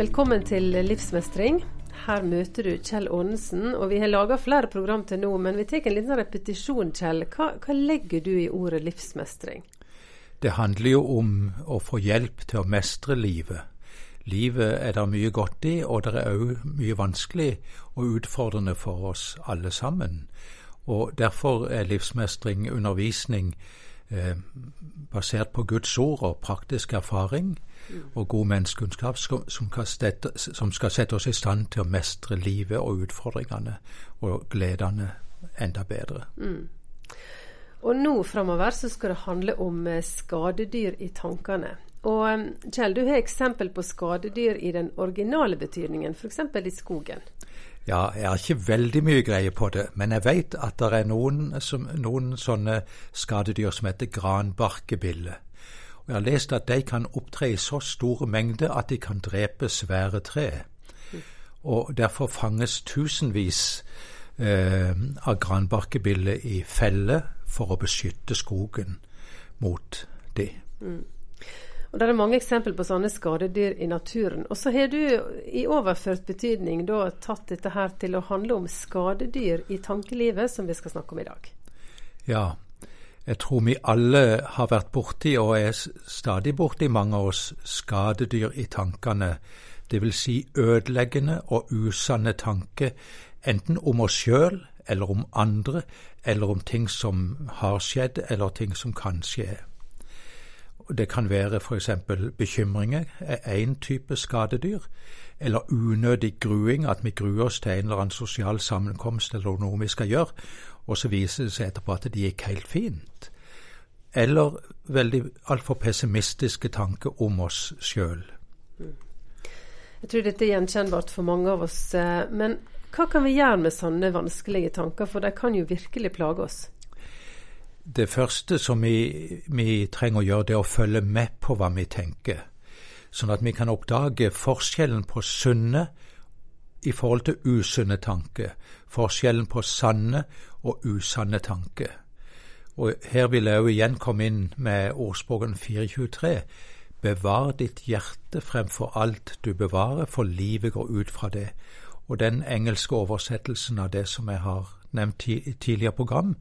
Velkommen til Livsmestring. Her møter du Kjell Aanesen. Og vi har laga flere program til nå, men vi tar en liten repetisjon, Kjell. Hva, hva legger du i ordet livsmestring? Det handler jo om å få hjelp til å mestre livet. Livet er det mye godt i, og det er òg mye vanskelig og utfordrende for oss alle sammen. Og Derfor er livsmestring undervisning eh, basert på Guds ord og praktisk erfaring og god menneskekunnskap som, som skal sette oss i stand til å mestre livet og utfordringene og gledene enda bedre. Mm. Og nå framover så skal det handle om eh, skadedyr i tankene. Og eh, Kjell, du har eksempel på skadedyr i den originale betydningen, f.eks. i skogen. Ja, jeg har ikke veldig mye greie på det, men jeg vet at det er noen, som, noen sånne skadedyr som heter granbarkebille. Jeg har lest at de kan opptre i så store mengder at de kan drepe svære tre. Og derfor fanges tusenvis eh, av granbarkebiller i felle for å beskytte skogen mot det. Mm. Og Det er mange eksempler på sånne skadedyr i naturen. Og så har du i overført betydning da tatt dette her til å handle om skadedyr i tankelivet, som vi skal snakke om i dag. Ja, jeg tror vi alle har vært borti, og er stadig borti mange av oss, skadedyr i tankene. Det vil si ødeleggende og usanne tanker, enten om oss sjøl eller om andre, eller om ting som har skjedd, eller ting som kan skje. Det kan være f.eks. bekymringer er én type skadedyr, eller unødig gruing, at vi gruer oss til en eller annen sosial sammenkomst eller noe vi skal gjøre, og så viser det seg etterpå at det gikk helt fint. Eller veldig altfor pessimistiske tanker om oss sjøl. Jeg tror dette er gjenkjennbart for mange av oss. Eh, men hva kan vi gjøre med sånne vanskelige tanker, for de kan jo virkelig plage oss? Det første som vi, vi trenger å gjøre, det er å følge med på hva vi tenker. Sånn at vi kan oppdage forskjellen på sunne i forhold til usunne tanker. Forskjellen på sanne og usanne tanker. Og Her vil jeg jo igjen komme inn med ordspråken 423. Bevar ditt hjerte fremfor alt du bevarer, for livet går ut fra det. Og den engelske oversettelsen av det som jeg har nevnt i tidligere program,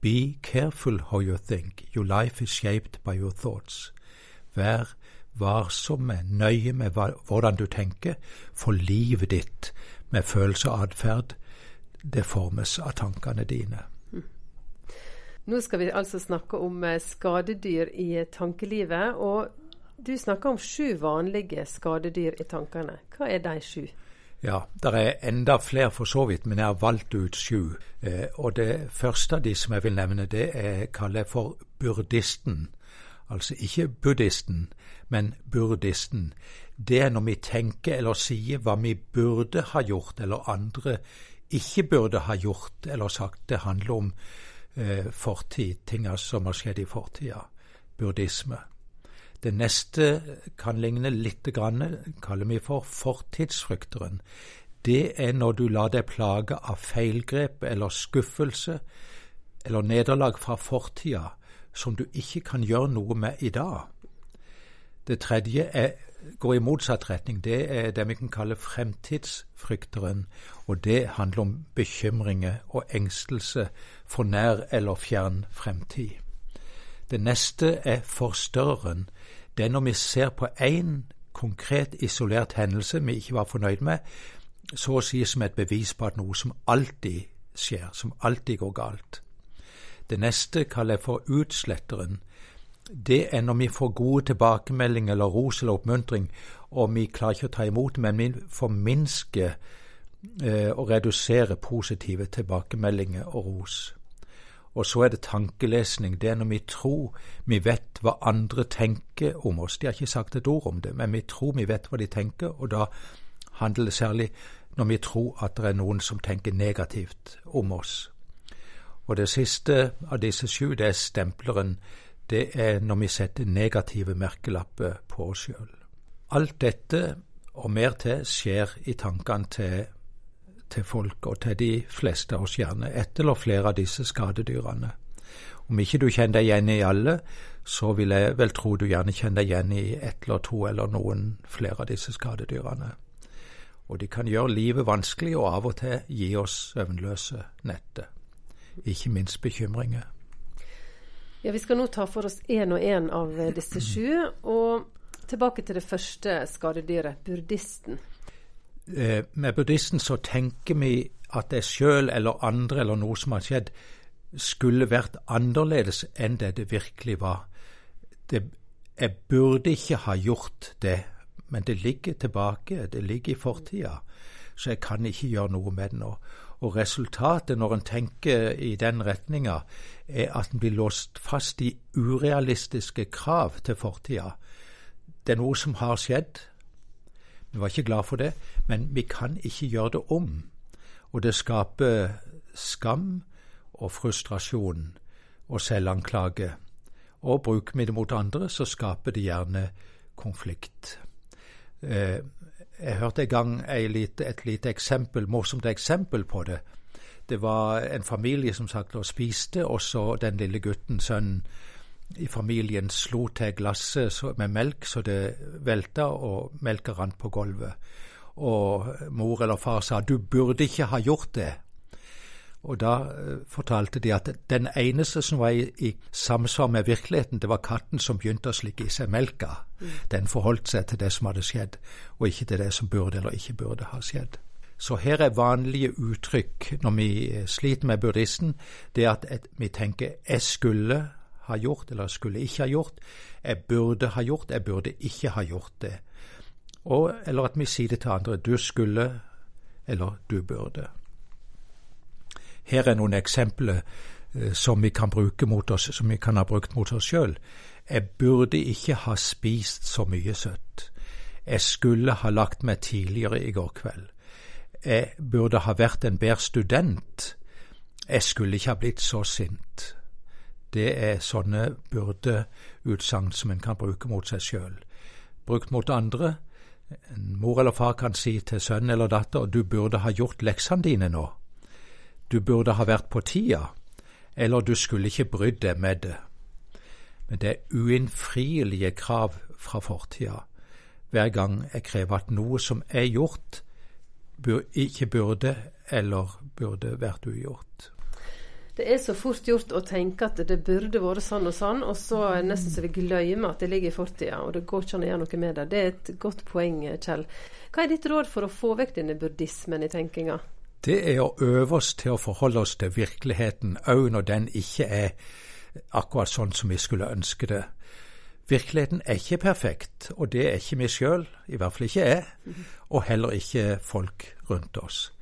Be careful how you think. Your life is shaped by your thoughts. Vær varsom, nøye med hvordan du tenker, for livet ditt med følelse og atferd det formes av tankene dine. Nå skal vi altså snakke om eh, skadedyr i tankelivet. Og du snakker om sju vanlige skadedyr i tankene. Hva er de sju? Ja, det er enda flere for så vidt, men jeg har valgt ut sju. Eh, og det første av de som jeg vil nevne, det er kaller jeg for burdisten. Altså ikke buddhisten, men burdisten. Det er når vi tenker eller sier hva vi burde ha gjort, eller andre ikke burde ha gjort eller sagt. Det handler om eh, fortid, ting som har skjedd i fortida. Burdisme. Det neste kan ligne litt, grann, kaller vi for fortidsfrykteren. Det er når du lar deg plage av feilgrep eller skuffelse eller nederlag fra fortida som du ikke kan gjøre noe med i dag. Det tredje er, går i motsatt retning. Det er det vi kan kalle fremtidsfrykteren. Og det handler om bekymringer og engstelse for nær eller fjern fremtid. Det neste er forstørreren. Det er når vi ser på én konkret, isolert hendelse vi ikke var fornøyd med, så å si som et bevis på at noe som alltid skjer, som alltid går galt. Det neste kaller jeg for utsletteren. Det er når vi får gode tilbakemeldinger eller ros eller oppmuntring, og vi klarer ikke å ta imot, men vi forminsker eh, og reduserer positive tilbakemeldinger og ros. Og så er det tankelesning. Det er når vi tror vi vet hva andre tenker om oss. De har ikke sagt et ord om det, men vi tror vi vet hva de tenker, og da handler det særlig når vi tror at det er noen som tenker negativt om oss. Og det siste av disse sju, det er stempleren. Det er når vi setter negative merkelapper på oss sjøl. Alt dette og mer til skjer i tankene til, til, folk, og til de fleste av oss gjerne, ett eller flere av disse skadedyrene. Om ikke du kjenner deg igjen i alle, så vil jeg vel tro du gjerne kjenner deg igjen i ett eller to eller noen flere av disse skadedyrene. Og de kan gjøre livet vanskelig og av og til gi oss søvnløse netter. Ikke minst bekymringer. Ja, Vi skal nå ta for oss én og én av disse sju. Og tilbake til det første skadedyret, burdisten. Eh, med buddhisten så tenker vi at jeg sjøl eller andre eller noe som har skjedd, skulle vært annerledes enn det det virkelig var. Det, jeg burde ikke ha gjort det, men det ligger tilbake, det ligger i fortida, så jeg kan ikke gjøre noe med det nå. Og resultatet, når en tenker i den retninga, er at en blir låst fast i urealistiske krav til fortida. Det er noe som har skjedd. Vi var ikke glad for det, men vi kan ikke gjøre det om. Og det skaper skam og frustrasjon og selvanklage. Og bruker vi det mot andre, så skaper det gjerne konflikt. Eh, jeg hørte en gang et lite eksempel, morsomt eksempel på det. Det var en familie som sagt og spiste, og så den lille gutten, sønnen i familien, slo til glasset med melk så det velta, og melka rant på gulvet. Og mor eller far sa 'du burde ikke ha gjort det'. Og da uh, fortalte de at den eneste som var i, i, samsvar med virkeligheten, det var katten som begynte å slikke i seg melka. Mm. Den forholdt seg til det som hadde skjedd, og ikke til det som burde eller ikke burde ha skjedd. Så her er vanlige uttrykk når vi eh, sliter med buddhisten, det at vi tenker 'jeg skulle ha gjort', eller 'skulle ikke ha gjort', 'jeg burde ha gjort', 'jeg burde ikke ha gjort det'. Og, eller at vi sier det til andre 'du skulle', eller 'du burde'. Her er noen eksempler eh, som vi kan bruke mot oss, som vi kan ha brukt mot oss sjøl. Jeg burde ikke ha spist så mye søtt. Jeg skulle ha lagt meg tidligere i går kveld. Jeg burde ha vært en bedre student. Jeg skulle ikke ha blitt så sint. Det er sånne burde-utsagn som en kan bruke mot seg sjøl. Brukt mot andre. En mor eller far kan si til sønn eller datter du burde ha gjort leksene dine nå du burde ha vært på tida, eller du skulle ikke brydd deg med det. Men det er uinnfrielige krav fra fortida hver gang jeg krever at noe som er gjort, ikke burde eller burde vært ugjort. Det er så fort gjort å tenke at det burde vært sånn og sånn, og så nesten så vi glemmer at det ligger i fortida, og det går ikke an å gjøre noe med det. Det er et godt poeng, Kjell. Hva er ditt råd for å få vekk denne buddhismen i tenkinga? Det er å øve oss til å forholde oss til virkeligheten, òg når den ikke er akkurat sånn som vi skulle ønske det. Virkeligheten er ikke perfekt, og det er ikke vi sjøl, i hvert fall ikke jeg, og heller ikke folk rundt oss.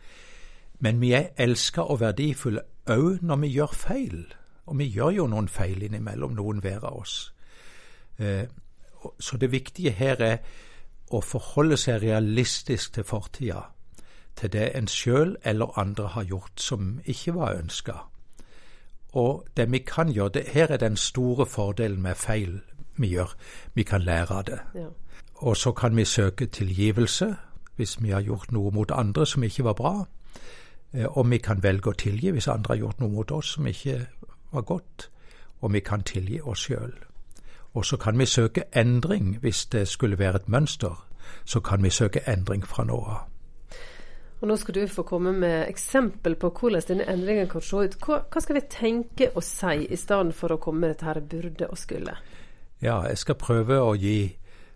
Men vi er elska og verdifulle òg når vi gjør feil, og vi gjør jo noen feil innimellom, noen hver av oss. Eh, så det viktige her er å forholde seg realistisk til fortida til det en sjøl eller andre har gjort som ikke var ønska. Og det vi kan gjøre, det, her er den store fordelen med feil vi gjør. Vi kan lære av det. Ja. Og så kan vi søke tilgivelse hvis vi har gjort noe mot andre som ikke var bra. Eh, og vi kan velge å tilgi hvis andre har gjort noe mot oss som ikke var godt. Og vi kan tilgi oss sjøl. Og så kan vi søke endring hvis det skulle være et mønster. Så kan vi søke endring fra nå av. Og Nå skal du få komme med eksempel på hvordan denne endringen kan se ut. Hva, hva skal vi tenke og si i stedet for å komme med dette her burde og skulle? Ja, jeg skal prøve å gi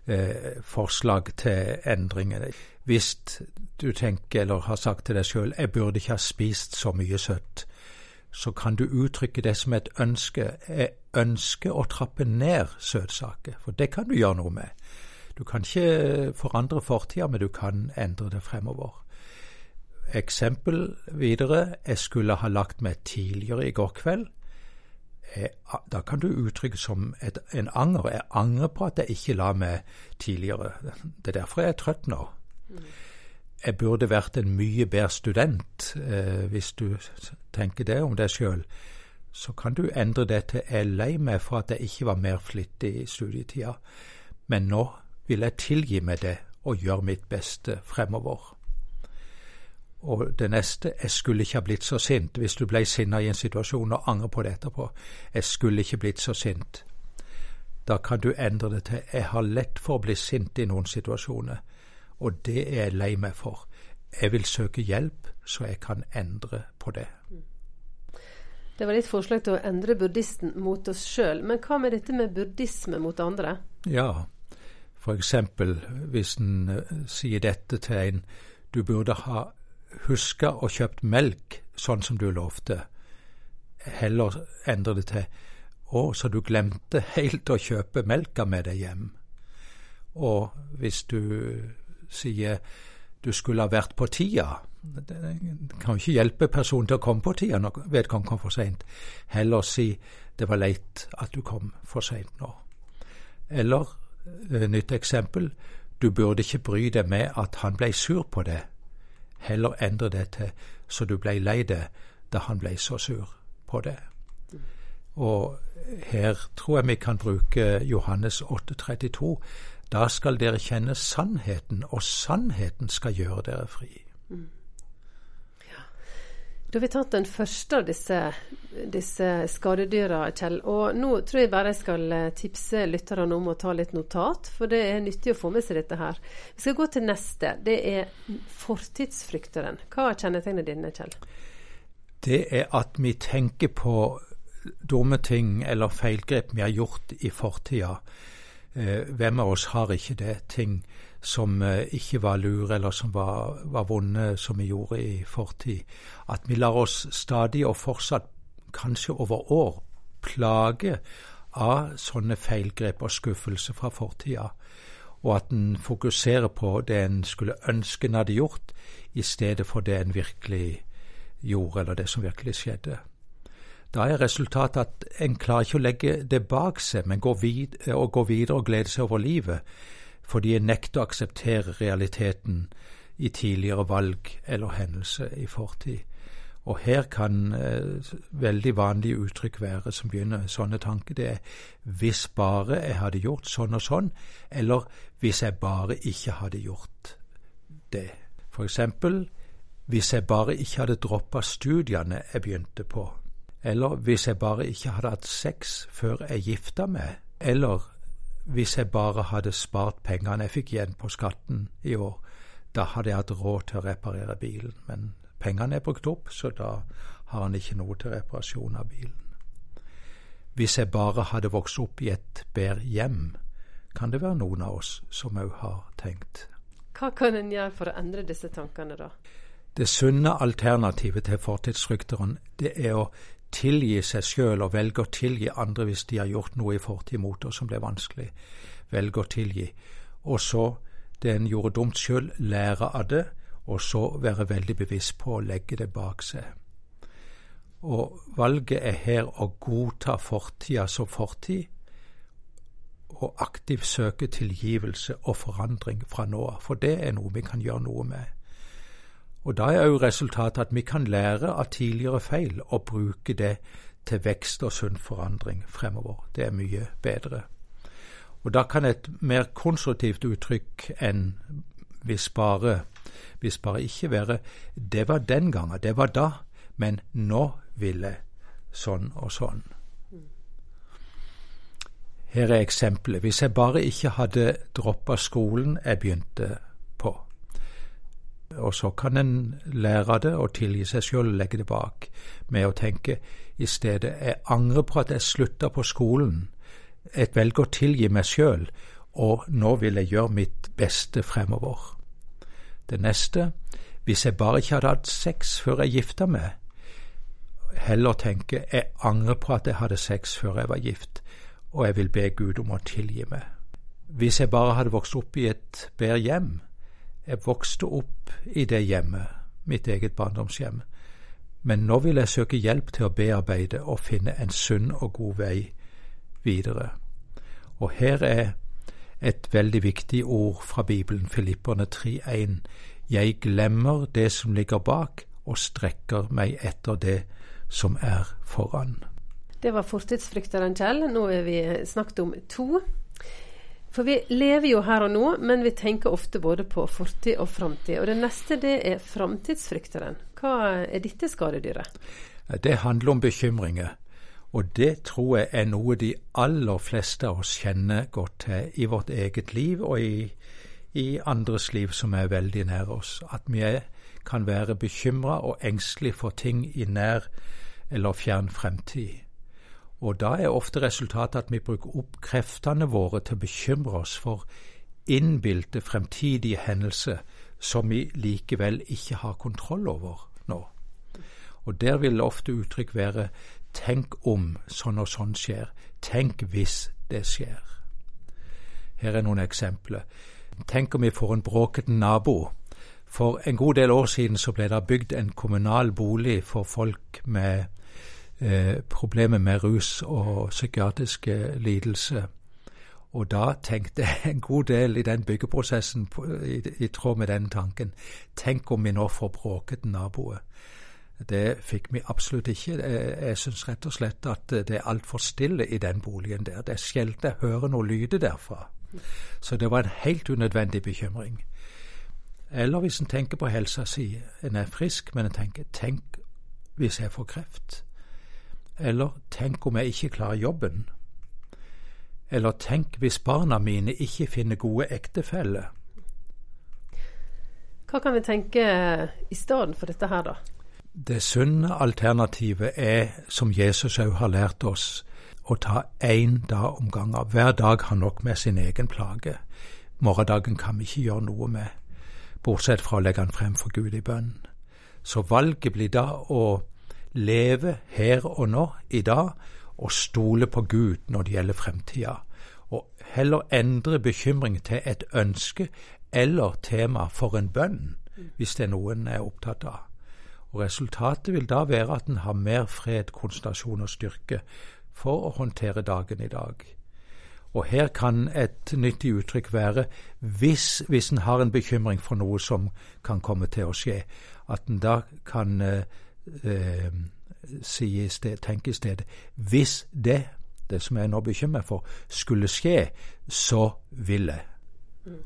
eh, forslag til endringer. Hvis du tenker eller har sagt til deg sjøl jeg burde ikke ha spist så mye søtt, så kan du uttrykke det som et ønske. Jeg ønsker å trappe ned søtsaker, for det kan du gjøre noe med. Du kan ikke forandre fortida, men du kan endre det fremover. Eksempel videre jeg skulle ha lagt meg tidligere i går kveld. Jeg, da kan du uttrykke som et, en anger. Jeg angrer på at jeg ikke la meg tidligere. Det er derfor jeg er trøtt nå. Jeg burde vært en mye bedre student, eh, hvis du tenker det om deg sjøl. Så kan du endre det til jeg er lei meg for at jeg ikke var mer flittig i studietida, men nå vil jeg tilgi meg det og gjøre mitt beste fremover. Og det neste jeg skulle ikke ha blitt så sint hvis du ble sinna i en situasjon og angrer på det etterpå. Jeg skulle ikke blitt så sint. Da kan du endre det til 'jeg har lett for å bli sint i noen situasjoner', og det er jeg lei meg for. Jeg vil søke hjelp, så jeg kan endre på det. Det var ditt forslag til å endre buddhisten mot oss sjøl. Men hva med dette med buddhisme mot andre? Ja, f.eks. hvis en uh, sier dette til en du burde ha huska å kjøpt melk sånn som du lovte. Heller endre det til å, så du glemte helt å kjøpe melka med deg hjem. Og hvis du sier du skulle ha vært på tida, det kan jo ikke hjelpe personen til å komme på tida når vedkommende kom for seint. Heller si det var leit at du kom for seint nå. Eller eh, nytt eksempel du burde ikke bry deg med at han blei sur på det. Heller endre det til så du blei lei det da han blei så sur på det. Og her tror jeg vi kan bruke Johannes 8,32. Da skal dere kjenne sannheten, og sannheten skal gjøre dere fri. Mm. Da har vi tatt den første av disse, disse skadedyra, Kjell. Og nå tror jeg bare jeg skal eh, tipse lytterne om å ta litt notat, for det er nyttig å få med seg dette her. Vi skal gå til neste. Det er fortidsfrykteren. Hva kjennetegner dine, Kjell? Det er at vi tenker på dumme ting eller feilgrep vi har gjort i fortida. Eh, hvem av oss har ikke det? Ting som eh, ikke var lure eller som var, var vonde, som vi gjorde i fortid. At vi lar oss stadig og fortsatt, kanskje over år, plage av sånne feilgrep og skuffelse fra fortida. Og at en fokuserer på det en skulle ønske en hadde gjort, i stedet for det en virkelig gjorde, eller det som virkelig skjedde. Da er resultatet at en klarer ikke å legge det bak seg, men går vid og går videre og gleder seg over livet fordi en nekter å akseptere realiteten i tidligere valg eller hendelse i fortid. Og her kan eh, veldig vanlige uttrykk være som begynner sånne tanker. Det er 'hvis bare jeg hadde gjort sånn og sånn', eller 'hvis jeg bare ikke hadde gjort det'. For eksempel 'hvis jeg bare ikke hadde droppa studiene jeg begynte på', eller 'hvis jeg bare ikke hadde hatt sex før jeg gifta meg', eller hvis jeg bare hadde spart pengene jeg fikk igjen på skatten i år, da hadde jeg hatt råd til å reparere bilen. Men pengene er brukt opp, så da har han ikke noe til reparasjon av bilen. Hvis jeg bare hadde vokst opp i et bedre hjem, kan det være noen av oss som òg har tenkt. Hva kan en gjøre for å endre disse tankene, da? Det sunne alternativet til fortidsfrykteren, det er å tilgi seg sjøl og velge å tilgi andre hvis de har gjort noe i fortid mot oss som ble vanskelig. Velge å tilgi. Og så, det en gjorde dumt sjøl, lære av det, og så være veldig bevisst på å legge det bak seg. Og valget er her å godta fortida som fortid, og aktivt søke tilgivelse og forandring fra nå av, for det er noe vi kan gjøre noe med. Og da er òg resultatet at vi kan lære av tidligere feil og bruke det til vekst og sunn forandring fremover. Det er mye bedre. Og da kan et mer konstruktivt uttrykk enn hvis bare, hvis bare ikke være det var den gangen, det var da, men nå vil jeg sånn og sånn. Her er eksempelet. Hvis jeg bare ikke hadde droppa skolen jeg begynte og så kan en lære det og tilgi seg sjøl og legge det bak, med å tenke i stedet jeg angrer på at jeg slutta på skolen, jeg velger å tilgi meg sjøl, og nå vil jeg gjøre mitt beste fremover. Det neste, hvis jeg bare ikke hadde hatt sex før jeg gifta meg, heller tenke jeg angrer på at jeg hadde sex før jeg var gift, og jeg vil be Gud om å tilgi meg. Hvis jeg bare hadde vokst opp i et bedre hjem, jeg vokste opp i det hjemmet, mitt eget barndomshjem, men nå vil jeg søke hjelp til å bearbeide og finne en sunn og god vei videre. Og her er et veldig viktig ord fra Bibelen, Filipperne 3,1. Jeg glemmer det som ligger bak, og strekker meg etter det som er foran. Det var fortidsfrykteren Kjell. Nå har vi snakket om to for vi lever jo her og nå, men vi tenker ofte både på fortid og framtid. Og det neste det er framtidsfrykteren. Hva er dette skadedyret? Det handler om bekymringer. Og det tror jeg er noe de aller fleste av oss kjenner godt til i vårt eget liv og i, i andres liv som er veldig nær oss. At vi er, kan være bekymra og engstelige for ting i nær eller fjern fremtid. Og da er ofte resultatet at vi bruker opp kreftene våre til å bekymre oss for innbilte fremtidige hendelser som vi likevel ikke har kontroll over nå. Og der vil ofte uttrykk være tenk om sånn og sånn skjer, tenk hvis det skjer. Her er noen eksempler. Tenk om vi får en bråkete nabo. For en god del år siden så ble det bygd en kommunal bolig for folk med eh, problemer med rus og psykiatriske lidelser. Og da tenkte jeg en god del i den byggeprosessen i, i, tråd med den tanken. Tenk om vi nå får bråkete naboer. Det fikk vi absolutt ikke. Jeg, jeg syns rett og slett at det er altfor stille i den boligen der. Det er sjelden jeg hører noe lyde derfra. Så det var en helt unødvendig bekymring. Eller hvis en tenker på helsa si. En er frisk, men en tenker tenk hvis jeg får kreft. Eller tenk om jeg ikke klarer jobben. Eller tenk hvis barna mine ikke finner gode ektefeller. Hva kan vi tenke i stedet for dette her, da? Det sunne alternativet er, som Jesus òg har lært oss, å ta én dag om gangen. Hver dag har nok med sin egen plage. Morgendagen kan vi ikke gjøre noe med, bortsett fra å legge den frem for Gud i bønn. Så valget blir da å leve her og nå, i dag, og stole på Gud når det gjelder fremtida, og heller endre bekymring til et ønske eller tema for en bønn, hvis det er noe en er opptatt av. Og Resultatet vil da være at en har mer fred, konsentrasjon og styrke for å håndtere dagen i dag. Og her kan et nyttig uttrykk være hvis, hvis en har en bekymring for noe som kan komme til å skje, at en da kan eh, eh, sted, stedet hvis det, det som jeg nå bekymrer for, skulle skje, så vil jeg.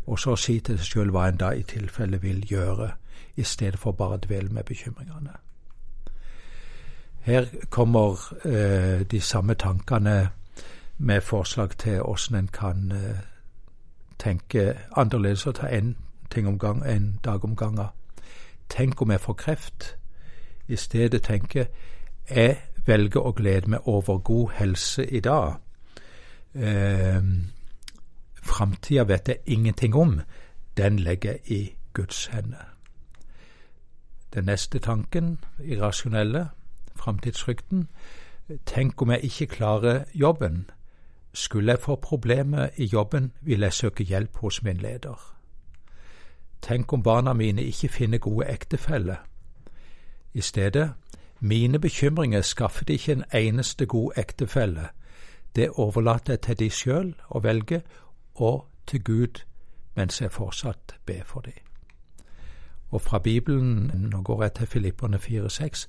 Og så si til seg sjøl hva en da i tilfelle vil gjøre, i stedet for bare å dvele med bekymringene. Her kommer eh, de samme tankene med forslag til hvordan en kan eh, tenke annerledes og ta én ting om gang, en dag om gangen. Tenk om jeg får kreft. I stedet tenke jeg velger å glede meg over god helse i dag. Eh, Framtida vet jeg ingenting om. Den legger jeg i Guds hender. Den neste tanken, irrasjonelle, framtidsfrykten. Tenk om jeg ikke klarer jobben. Skulle jeg få problemer i jobben, vil jeg søke hjelp hos min leder. Tenk om barna mine ikke finner gode ektefeller. I stedet mine bekymringer skaffet ikke en eneste god ektefelle. Det overlater jeg til de sjøl å velge, og til Gud mens jeg fortsatt ber for de. Og fra Bibelen, nå går jeg til Filipperne 4,6,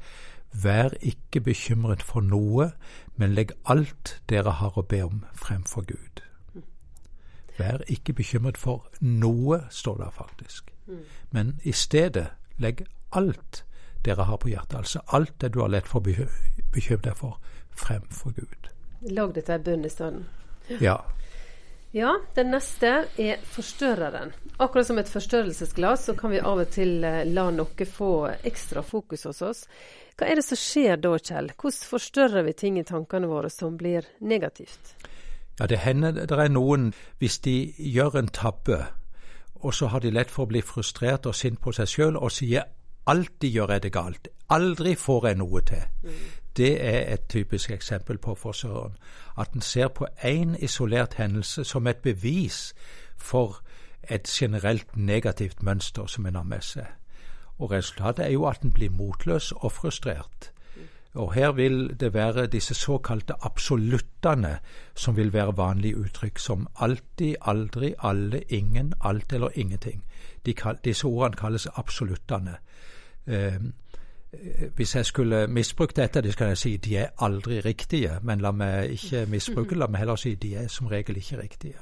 vær ikke bekymret for noe, men legg alt dere har å be om, fremfor Gud. Vær ikke bekymret for noe, står det faktisk, men i stedet legg alt dere har på hjertet. Altså alt det du har lett for å bekymre deg for, fremfor Gud. Lag dette i stedet. Ja. Ja, den neste er forstørreren. Akkurat som et forstørrelsesglass, så kan vi av og til eh, la noe få ekstra fokus hos oss. Hva er det som skjer da, Kjell? Hvordan forstørrer vi ting i tankene våre som blir negativt? Ja, Det hender det er noen, hvis de gjør en tabbe, og så har de lett for å bli frustrert og sint på seg sjøl og sier Alltid gjør jeg det galt. Aldri får jeg noe til. Mm. Det er et typisk eksempel på forsøren, At en ser på én isolert hendelse som et bevis for et generelt negativt mønster som en har med seg. Og Resultatet er jo at en blir motløs og frustrert. Og Her vil det være disse såkalte absoluttene som vil være vanlige uttrykk som alltid, aldri, alle, ingen, alt eller ingenting. De, disse ordene kalles absoluttene. Eh, hvis jeg skulle misbrukt dette, det skal jeg si de er aldri riktige. Men la meg ikke misbruke, la meg heller si de er som regel ikke riktige.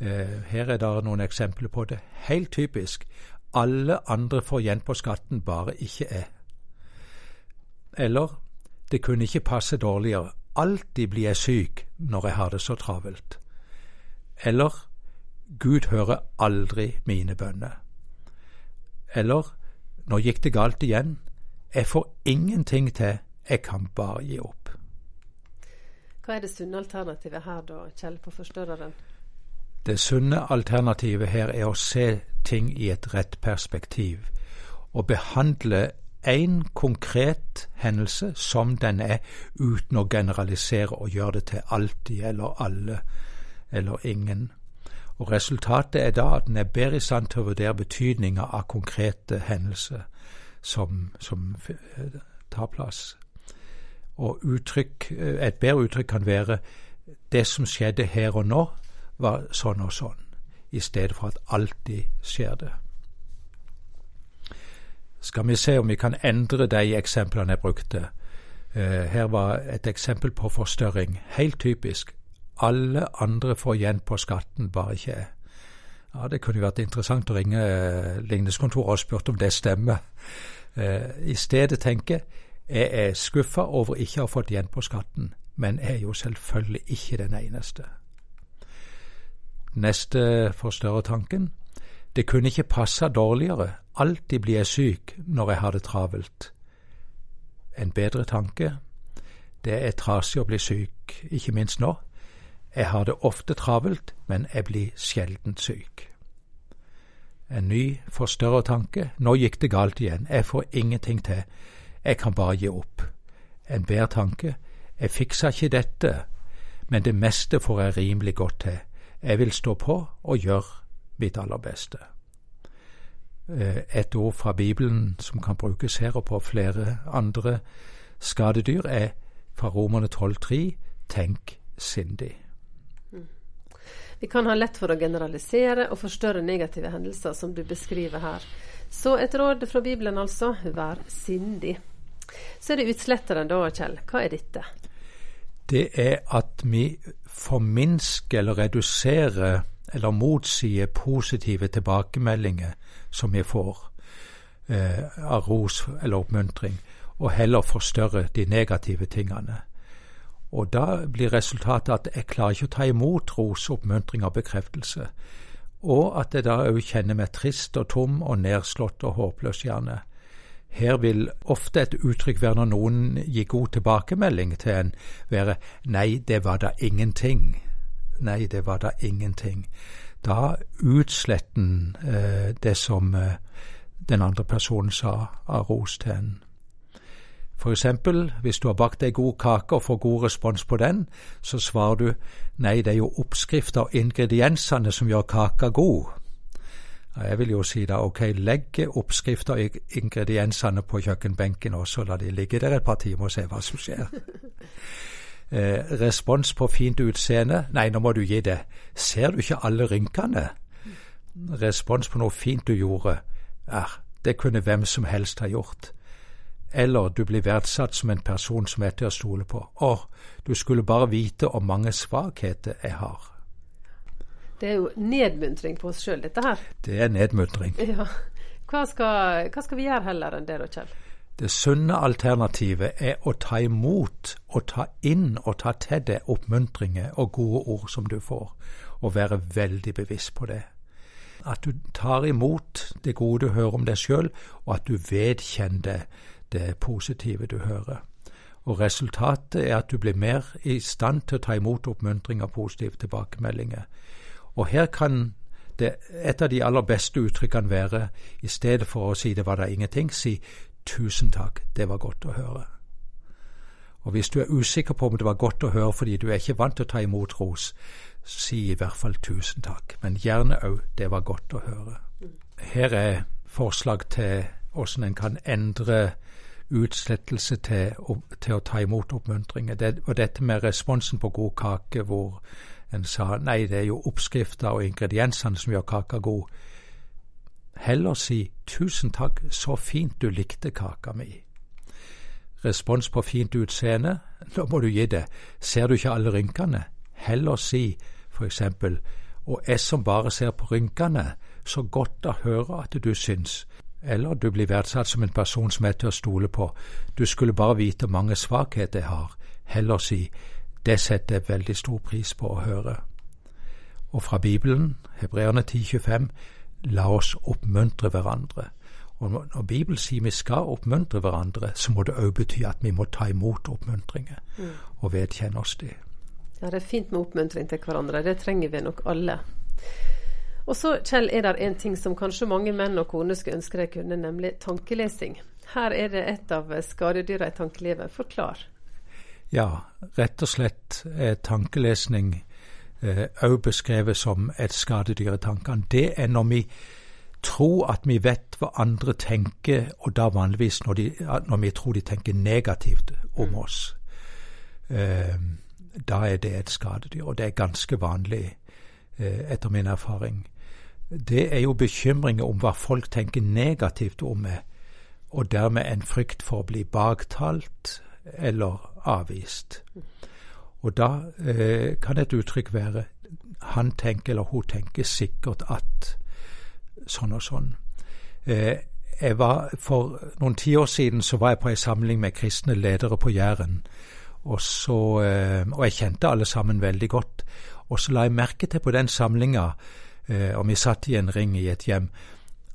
Eh, her er det noen eksempler på det. Helt typisk. Alle andre får igjen på skatten, bare ikke jeg. Eller det kunne ikke passe dårligere, alltid blir jeg syk når jeg har det så travelt. Eller Gud hører aldri mine bønner. Eller nå gikk det galt igjen, jeg får ingenting til, jeg kan bare gi opp. Hva er det sunne alternativet her da, Kjell, på forstørreren? Det sunne alternativet her er å se ting i et rett perspektiv, og behandle én konkret hendelse som den er, uten å generalisere og gjøre det til alltid eller alle eller ingen. Og Resultatet er da at en er bedre i stand til å vurdere betydninga av konkrete hendelser som, som tar plass. Og uttrykk, et bedre uttrykk kan være det som skjedde her og nå, var sånn og sånn, i stedet for at alltid skjer det. Skal vi se om vi kan endre de eksemplene jeg brukte. Eh, her var et eksempel på forstørring. Helt typisk. Alle andre får igjen på skatten, bare ikke jeg. Ja, Det kunne jo vært interessant å ringe eh, ligningskontoret og spurt om det stemmer. Eh, I stedet tenker jeg er skuffa over ikke å ha fått igjen på skatten, men jeg er jo selvfølgelig ikke den eneste. Neste forstørrer tanken. Det kunne ikke passe dårligere, alltid blir jeg syk når jeg har det travelt. En bedre tanke. Det er trasig å bli syk, ikke minst nå. Jeg har det ofte travelt, men jeg blir sjelden syk. En ny forstørrertanke. Nå gikk det galt igjen. Jeg får ingenting til. Jeg kan bare gi opp. En bedre tanke. Jeg fiksa ikke dette, men det meste får jeg rimelig godt til. Jeg vil stå på og gjøre mitt aller beste. Eh, et ord fra Bibelen som kan brukes her og på flere andre skadedyr, er fra Romerne 12,3 tenk sindig. Vi kan ha lett for å generalisere og forstørre negative hendelser, som du beskriver her. Så et råd fra Bibelen altså, vær sindig. Så er det utsletteren da, Kjell. Hva er dette? Det er at vi forminsker eller reduserer eller motsier positive tilbakemeldinger som vi får eh, av ros eller oppmuntring, og heller forstørre de negative tingene. Og da blir resultatet at jeg klarer ikke å ta imot ros, oppmuntring og bekreftelse. Og at jeg da òg kjenner meg trist og tom og nedslått og håpløs gjerne. Her vil ofte et uttrykk være når noen gir god tilbakemelding til en, være 'nei, det var da ingenting'. Nei, det var da ingenting. Da utsletter en eh, det som eh, den andre personen sa av ros til en. For eksempel, hvis du har bakt ei god kake og får god respons på den, så svarer du nei, det er jo oppskrifta og ingrediensene som gjør kaka god. Jeg vil jo si da ok, legg oppskrifta og ingrediensene på kjøkkenbenken også, la de ligge der et par timer og se hva som skjer. Eh, respons på fint utseende, nei, nå må du gi det. Ser du ikke alle rynkene? Respons på noe fint du gjorde, ja, det kunne hvem som helst ha gjort eller du blir verdsatt som en person som er til å stole på. Å, du skulle bare vite om mange svakheter jeg har. Det er jo nedmuntring på oss sjøl, dette her. Det er nedmuntring. Ja. Hva skal, hva skal vi gjøre heller enn det da, Kjell? Det sunne alternativet er å ta imot og ta inn og ta til deg oppmuntringer og gode ord som du får, og være veldig bevisst på det. At du tar imot det gode du hører om deg sjøl, og at du vedkjenner det positive du hører. Og resultatet er at du blir mer i stand til å ta imot oppmuntring og positive tilbakemeldinger. Og her kan det, et av de aller beste uttrykkene være, i stedet for å si det var da ingenting, si tusen takk, det var godt å høre. Og hvis du er usikker på om det var godt å høre fordi du er ikke vant til å ta imot ros, si i hvert fall tusen takk, men gjerne òg det var godt å høre. Her er forslag til hvordan en kan endre utslettelse til, til, å ta imot oppmuntringer. Det var dette med responsen på god kake, hvor en sa nei, det er jo oppskrifta og ingrediensene som gjør kaka god. Heller si tusen takk, så fint du likte kaka mi. Respons på fint utseende, nå må du gi det, ser du ikke alle rynkene? Heller si for eksempel, og jeg som bare ser på rynkene, så godt å høre at du syns, eller du blir verdsatt som en person som er til å stole på. Du skulle bare vite hvor mange svakheter jeg har. Heller si det setter jeg veldig stor pris på å høre. Og fra Bibelen, Hebreerne 10,25, la oss oppmuntre hverandre. Og når Bibelen sier vi skal oppmuntre hverandre, så må det òg bety at vi må ta imot oppmuntringer mm. og vedkjenne oss det. Ja, det er fint med oppmuntring til hverandre. Det trenger vi nok alle. Og så, Kjell, er det en ting som kanskje mange menn og koner skulle ønske de kunne, nemlig tankelesing. Her er det et av skadedyra i tankelivet. Forklar. Ja, rett og slett er tankelesning òg eh, beskrevet som et skadedyr i tankene. Det er når vi tror at vi vet hva andre tenker, og da vanligvis når, de, når vi tror de tenker negativt om mm. oss. Eh, da er det et skadedyr, og det er ganske vanlig, eh, etter min erfaring det er jo bekymringer om hva folk tenker negativt om meg, og dermed en frykt for å bli baktalt eller avvist. Og da eh, kan et uttrykk være han tenker eller hun tenker sikkert at sånn og sånn. Eh, jeg var, for noen tiår siden så var jeg på en samling med kristne ledere på Jæren. Og, så, eh, og jeg kjente alle sammen veldig godt. Og så la jeg merke til på den samlinga og vi satt i en ring i et hjem,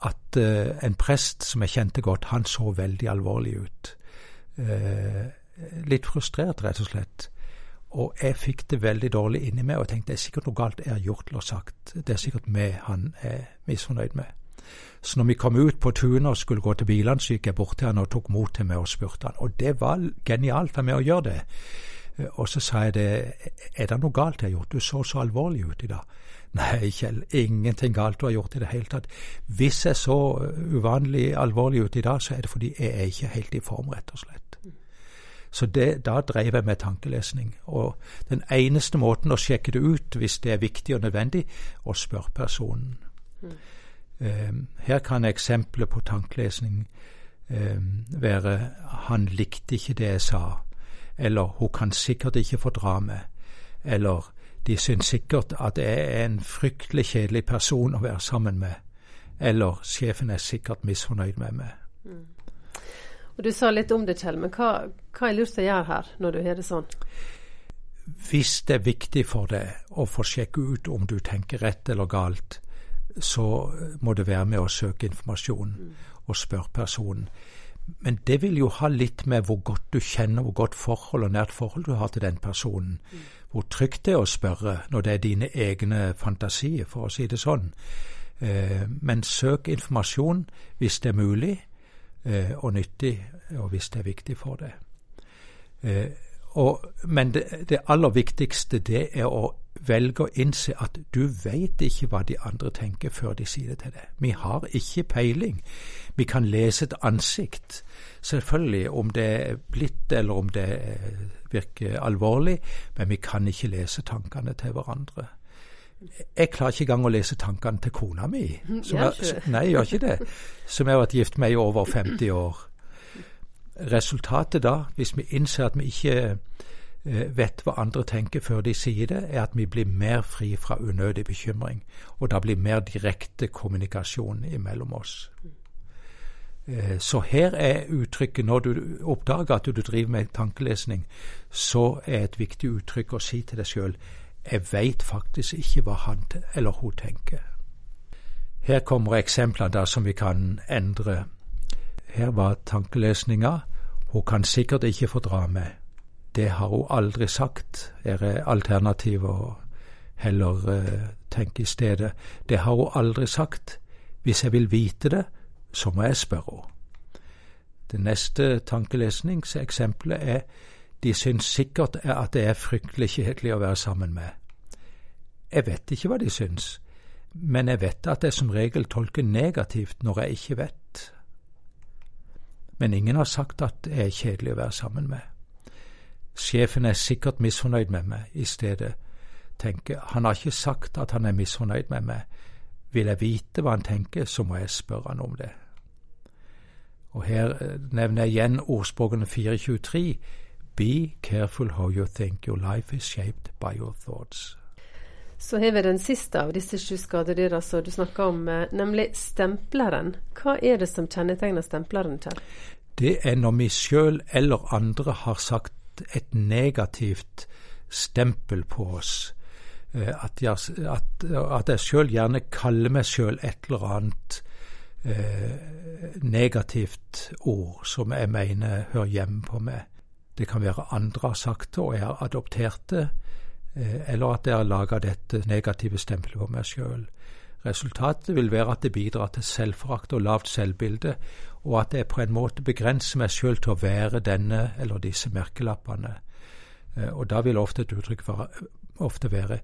at eh, en prest som jeg kjente godt, han så veldig alvorlig ut. Eh, litt frustrert, rett og slett. Og jeg fikk det veldig dårlig inni meg og tenkte det er sikkert noe galt jeg har gjort eller sagt. Det er sikkert meg han er misfornøyd med. Så når vi kom ut på tunet og skulle gå til bilene, så gikk jeg bort til han og tok mot til meg og spurte han. Og det var genialt av meg å gjøre det. Og så sa jeg det, er det noe galt jeg har gjort? Du så så alvorlig ut i dag. Nei, Kjell, ingenting galt du har gjort i det hele tatt. Hvis jeg så uvanlig alvorlig ut i dag, så er det fordi jeg er ikke helt i form, rett og slett. Så det, da drev jeg med tankelesning. Og den eneste måten å sjekke det ut, hvis det er viktig og nødvendig, å spørre personen. Mm. Um, her kan eksempelet på tankelesning um, være 'han likte ikke det jeg sa', eller 'hun kan sikkert ikke fordra meg', eller de syns sikkert at jeg er en fryktelig kjedelig person å være sammen med. Eller sjefen er sikkert misfornøyd med meg. Mm. Og Du sa litt om det, Kjell, men hva, hva er lurt å gjøre her, når du har det sånn? Hvis det er viktig for deg å få sjekke ut om du tenker rett eller galt, så må det være med å søke informasjon mm. og spørre personen. Men det vil jo ha litt med hvor godt du kjenner, hvor godt forhold og nært forhold du har til den personen. Mm hvor trygt det er å spørre når det er dine egne fantasier, for å si det sånn. Eh, men søk informasjon hvis det er mulig eh, og nyttig, og hvis det er viktig for deg. Eh, men det, det, aller viktigste det er å velge å innse at du veit ikke hva de andre tenker før de sier det til deg. Vi har ikke peiling. Vi kan lese et ansikt. Selvfølgelig, om det er blitt eller om det virker alvorlig, men vi kan ikke lese tankene til hverandre. Jeg klarer ikke engang å lese tankene til kona mi. Som jeg, nei, jeg gjør ikke det. Som jeg har vært gift med i over 50 år. Resultatet da, hvis vi innser at vi ikke vet hva andre tenker før de sier det, er at vi blir mer fri fra unødig bekymring. Og da blir mer direkte kommunikasjon imellom oss. Eh, så her er uttrykket, når du oppdager at du driver med tankelesning, så er et viktig uttrykk å si til deg sjøl jeg veit faktisk ikke hva han eller hun tenker. Her kommer eksempler da som vi kan endre. Her var tankelesninga hun kan sikkert ikke fordra meg. Det har hun aldri sagt, er alternativet å heller uh, tenke i stedet. Det har hun aldri sagt. Hvis jeg vil vite det, så må jeg spørre henne. Det neste tankelesningseksempelet er de syns sikkert at det er fryktelig kjedelig å være sammen med. Jeg vet ikke hva de syns, men jeg vet at jeg som regel tolker negativt når jeg ikke vet. Men ingen har sagt at jeg er kjedelig å være sammen med. Sjefen er sikkert misfornøyd med meg, i stedet tenker han har ikke sagt at han er misfornøyd med meg, vil jeg vite hva han tenker, så må jeg spørre han om det. Og her eh, nevner jeg igjen ordspråkene 423. Be careful how you think. Your life is shaped by your thoughts. Så har vi den siste av disse sju skadedyra som du snakka om, eh, nemlig stempleren. Hva er det som kjennetegner stempleren, Kjell? Det er når vi sjøl eller andre har sagt et negativt stempel på oss. Eh, at jeg, at, at jeg sjøl gjerne kaller meg sjøl et eller annet eh, negativt ord som jeg mener hører hjemme på meg. Det kan være andre har sagt det, og jeg har adoptert det, eh, eller at jeg har laga dette negative stempelet på meg sjøl. Resultatet vil være at det bidrar til selvforakt og lavt selvbilde, og at jeg på en måte begrenser meg sjøl til å være denne eller disse merkelappene. Eh, og da vil ofte et uttrykk ofte være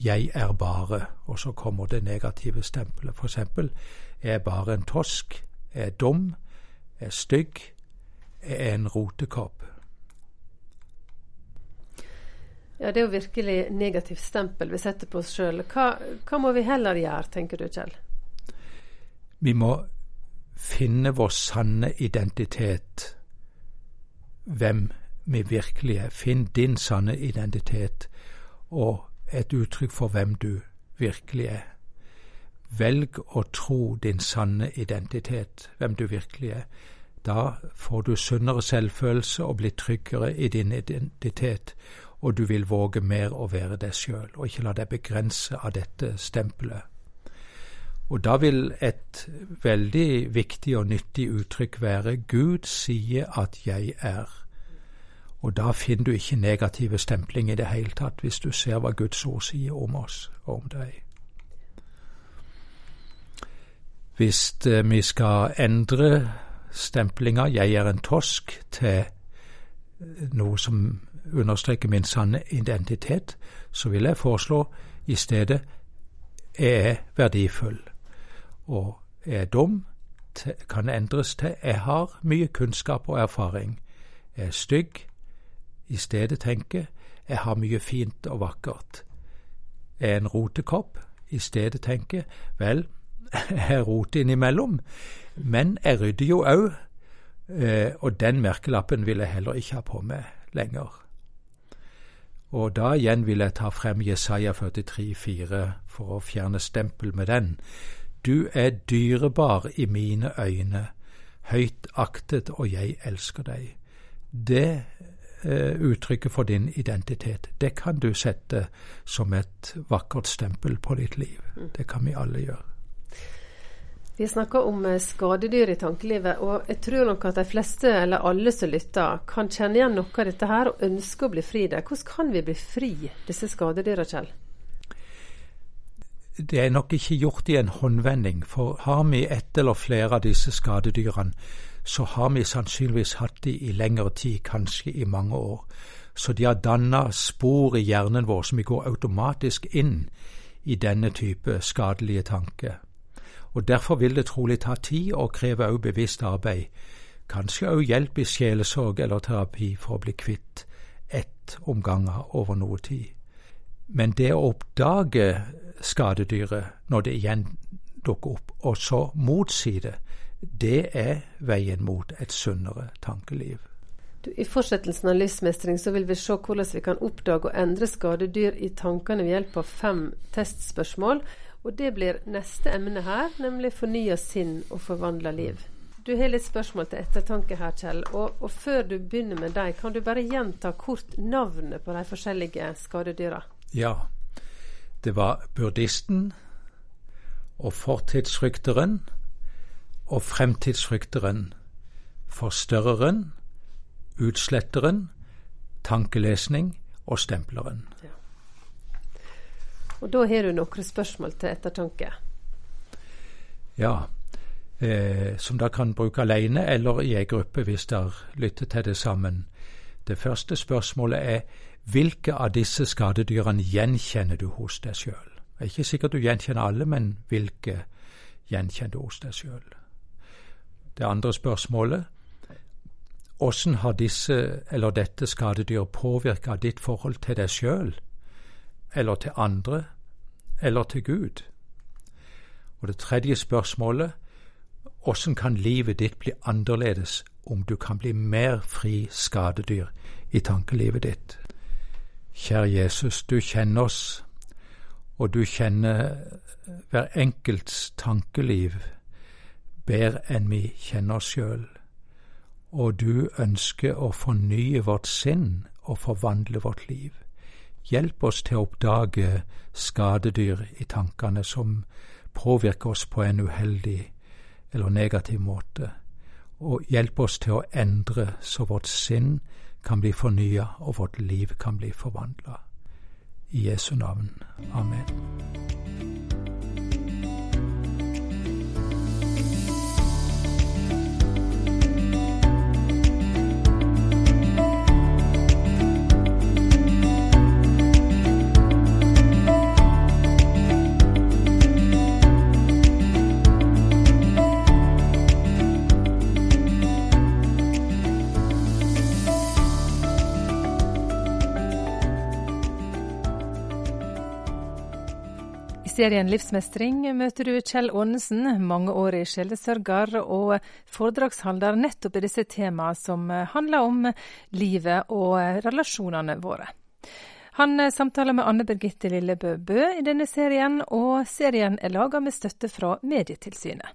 'jeg er bare', og så kommer det negative stempelet. For eksempel 'jeg er bare en tosk', 'jeg er dum', 'jeg er stygg', 'jeg er en rotekopp'. Ja, Det er jo virkelig negativt stempel vi setter på oss sjøl. Hva, hva, må vi heller gjøre, tenker du Kjell? Vi må finne vår sanne identitet, hvem vi virkelig er. Finn din sanne identitet og et uttrykk for hvem du virkelig er. Velg å tro din sanne identitet, hvem du virkelig er. Da får du sunnere selvfølelse og blir tryggere i din identitet, og du vil våge mer å være deg sjøl, og ikke la deg begrense av dette stempelet. Og da vil et veldig viktig og nyttig uttrykk være Gud sier at jeg er. Og da finner du ikke negative stempling i det hele tatt, hvis du ser hva Guds ord sier om oss og om deg. Hvis eh, vi skal endre stemplinga 'jeg er en tosk' til noe som understreker min sanne identitet, så vil jeg foreslå i stedet 'jeg er verdifull'. Og 'jeg er dum' kan endres til 'jeg har mye kunnskap og erfaring'. Jeg er stygg, i stedet tenke jeg har mye fint og vakkert. Er en rotekopp, i stedet tenke vel, jeg roter innimellom, men jeg rydder jo òg, eh, og den merkelappen vil jeg heller ikke ha på meg lenger. Og da igjen vil jeg ta frem Jesaja 43, 43,4 for å fjerne stempel med den. Du er dyrebar i mine øyne, høyt aktet, og jeg elsker deg. Det Eh, uttrykket for din identitet. Det kan du sette som et vakkert stempel på ditt liv. Mm. Det kan vi alle gjøre. Vi snakker om eh, skadedyr i tankelivet, og jeg tror nok at de fleste, eller alle som lytter, kan kjenne igjen noe av dette her og ønske å bli fri det. Hvordan kan vi bli fri disse skadedyra, Kjell? Det er nok ikke gjort i en håndvending, for har vi ett eller flere av disse skadedyrene, så har vi sannsynligvis hatt de i lengre tid, kanskje i mange år. Så de har danna spor i hjernen vår som vi går automatisk inn i denne type skadelige tanker. Og Derfor vil det trolig ta tid og kreve også bevisst arbeid, kanskje også hjelp i sjelesorg eller terapi for å bli kvitt ett om gangen over noe tid. Men det å oppdage skadedyret når det igjen dukker opp, og så motsi det, det er veien mot et sunnere tankeliv. Du, I fortsettelsen av livsmestring så vil vi se hvordan vi kan oppdage og endre skadedyr i tankene ved hjelp av fem testspørsmål. Og det blir neste emne her, nemlig fornya sinn og forvandla liv. Du har litt spørsmål til ettertanke her, Kjell. Og, og før du begynner med dem, kan du bare gjenta kort navnet på de forskjellige skadedyra? Ja. Det var burdisten og fortidsrykteren og fremtidsfrykteren, forstørreren, utsletteren, tankelesning og stempleren. Ja. Og Da har du noen spørsmål til ettertanke? Ja, eh, som dere kan bruke alene eller i ei gruppe hvis dere lytter til det sammen. Det første spørsmålet er hvilke av disse skadedyrene gjenkjenner du hos deg sjøl? Det er ikke sikkert du gjenkjenner alle, men hvilke gjenkjenner du hos deg sjøl? Det andre spørsmålet Åssen har disse eller dette skadedyr påvirka ditt forhold til deg sjøl, eller til andre, eller til Gud? Og det tredje spørsmålet hvordan kan livet ditt bli annerledes om du kan bli mer fri skadedyr i tankelivet ditt? Kjære Jesus, du kjenner oss, og du kjenner hver enkelts tankeliv bedre enn vi kjenner oss sjøl, og du ønsker å fornye vårt sinn og forvandle vårt liv. Hjelp oss til å oppdage skadedyr i tankene som påvirker oss på en uheldig eller negativ måte, og hjelp oss til å endre så vårt sinn kan bli fornya og vårt liv kan bli forvandla. I Jesu navn. Amen. Serien Livsmestring møter du Kjell Aanesen, mangeårig sjelesørger og foredragsholder nettopp i disse temaene som handler om livet og relasjonene våre. Han samtaler med Anne Birgitte Lillebø Bø i denne serien, og serien er laga med støtte fra Medietilsynet.